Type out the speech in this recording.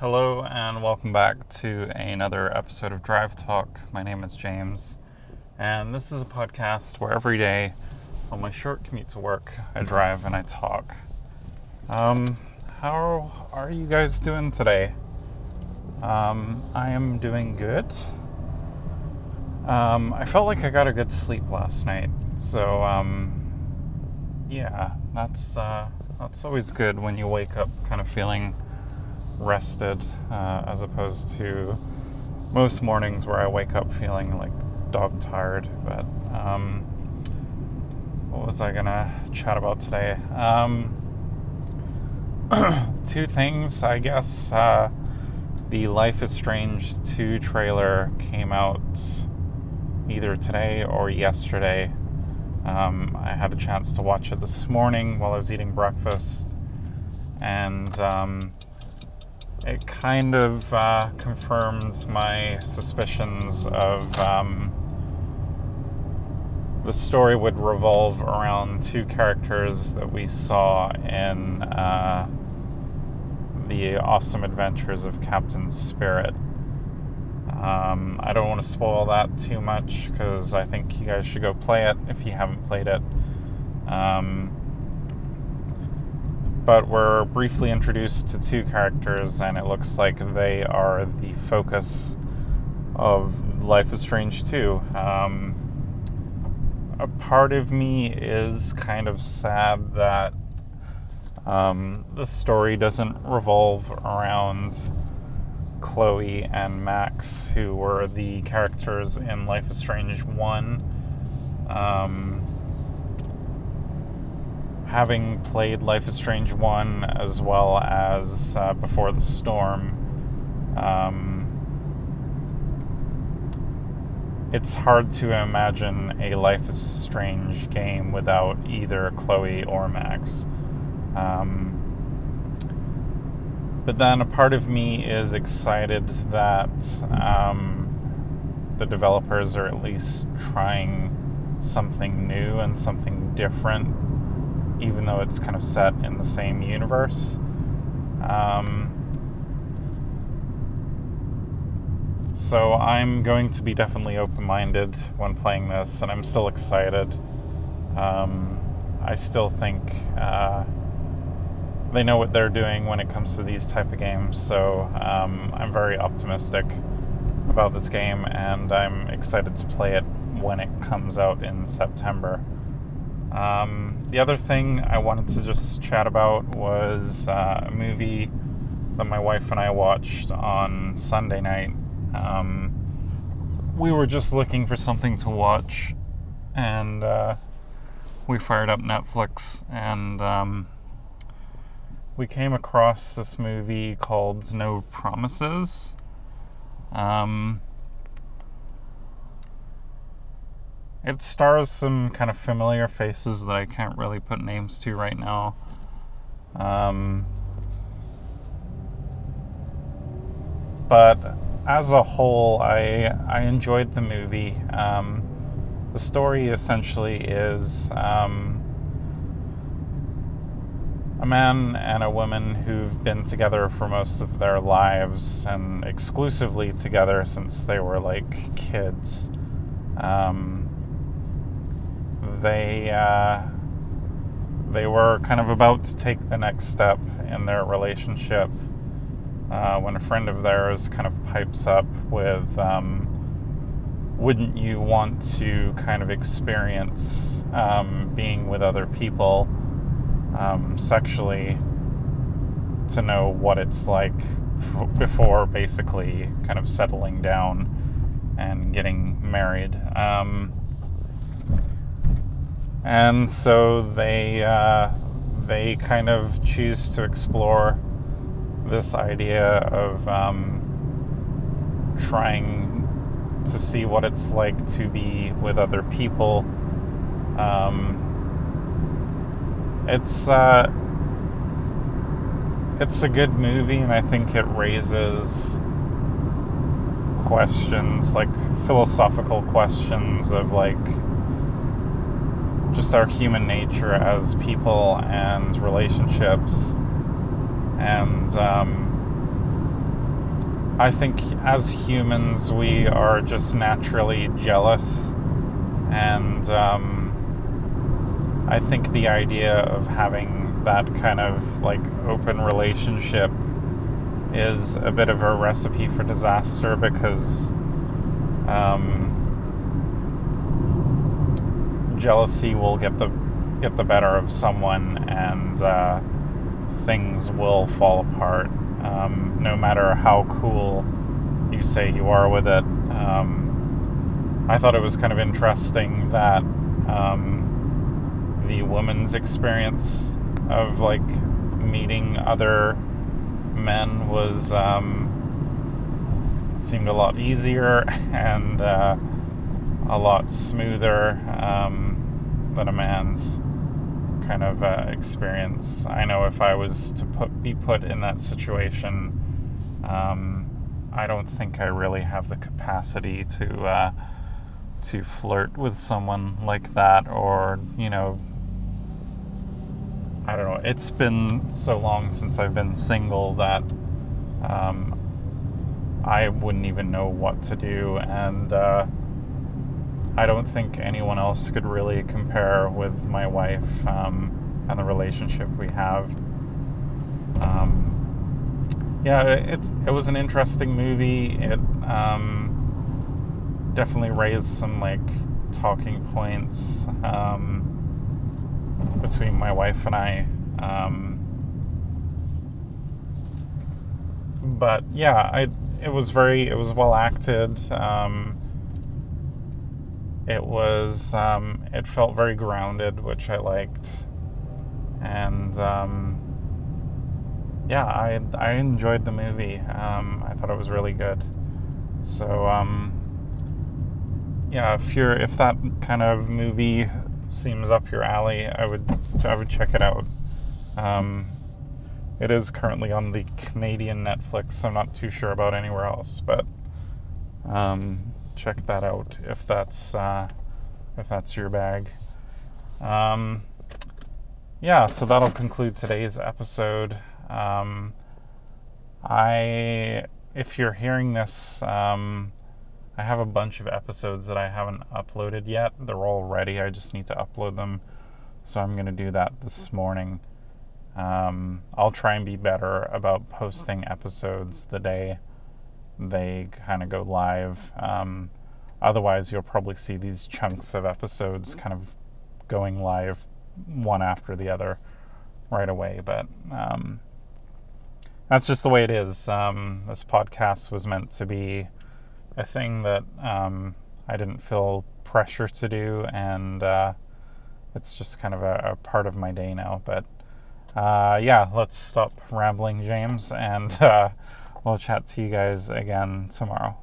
Hello, and welcome back to another episode of Drive Talk. My name is James, and this is a podcast where every day on my short commute to work, I drive and I talk. Um, how are you guys doing today? Um, I am doing good. Um, I felt like I got a good sleep last night, so um, yeah, that's uh, that's always good when you wake up kind of feeling rested, uh, as opposed to most mornings where I wake up feeling like dog tired. But um, what was I gonna chat about today? Um, two things, I guess. Uh, the Life is Strange 2 trailer came out either today or yesterday. Um, I had a chance to watch it this morning while I was eating breakfast, and um, it kind of uh, confirmed my suspicions of um, the story would revolve around two characters that we saw in uh, the awesome adventures of Captain Spirit. Um, I don't want to spoil that too much because I think you guys should go play it if you haven't played it. Um, but we're briefly introduced to two characters, and it looks like they are the focus of Life is Strange 2. Um, a part of me is kind of sad that um, the story doesn't revolve around Chloe and Max, who were the characters in Life is Strange 1. Um, having played Life is Strange 1 as well as uh, Before the Storm, um, it's hard to imagine a Life is Strange game without either Chloe or Max. Um, but then a part of me is excited that um, the developers are at least trying something new and something different, even though it's kind of set in the same universe. Um, so I'm going to be definitely open minded when playing this, and I'm still excited. Um, I still think. Uh, they know what they're doing when it comes to these type of games. So um, I'm very optimistic about this game, and I'm excited to play it when it comes out in September. Um, the other thing I wanted to just chat about was uh, a movie that my wife and I watched on Sunday night. Um, we were just looking for something to watch, and uh, we fired up Netflix and um, we came across this movie called No Promises. Um, it stars some kind of familiar faces that I can't really put names to right now. Um, but as a whole, I I enjoyed the movie. Um, the story essentially is um, a man and a woman who've been together for most of their lives and exclusively together since they were like kids. Um, they uh, they were kind of about to take the next step in their relationship uh, when a friend of theirs kind of pipes up with, um, "Wouldn't you want to kind of experience um, being with other people?" um, sexually to know what it's like before basically kind of settling down and getting married. And so they uh, they kind of choose to explore this idea of um, trying to see what it's like to be with other people. Um, it's uh, it's a good movie, and I think it raises questions like philosophical questions of like just our human nature as people and relationships and um, I think as humans, we are just naturally jealous. And um, I think the idea of having that kind of like open relationship is a bit of a recipe for disaster because um, jealousy will get the get the better of someone and uh, things will fall apart um, no matter how cool you say you are with it. Um, I thought it was kind of interesting that um, the woman's experience of like meeting other men was um, seemed a lot easier and uh, a lot smoother than a man's kind of uh, experience. I know if I was to put be put in that situation, um, I don't think I really have the capacity to uh, to flirt with someone like that, or you know, I don't know. It's been so long since I've been single that um, I wouldn't even know what to do, and uh, I don't think anyone else could really compare with my wife um, and the relationship we have. Um, yeah, it, it was an interesting movie. It um, definitely raised some like talking points um, between my wife and I. Um, but yeah, I it was very it was well acted. Um, it was um, it felt very grounded, which I liked, and um, yeah, I I enjoyed the movie. Um, I thought it was really good. So um, yeah, if you're if that kind of movie seems up your alley, I would I would check it out. Um, it is currently on the Canadian Netflix. I'm not too sure about anywhere else, but um, check that out if that's uh, if that's your bag. Um, yeah, so that'll conclude today's episode. Um, I, if you're hearing this, um, I have a bunch of episodes that I haven't uploaded yet. They're all ready. I just need to upload them. So I'm to do that this morning. Um, I'll try and be better about posting episodes the day they kind of go live. Um, otherwise, you'll probably see these chunks of episodes kind of going live one after the other right away. But um, that's just the way it is. Um, this podcast was meant to be a thing that um, I didn't feel pressure to do, and uh, it's just kind of a, a part of my day now. But uh, yeah, let's stop rambling, James, and uh, we'll chat to you guys again tomorrow.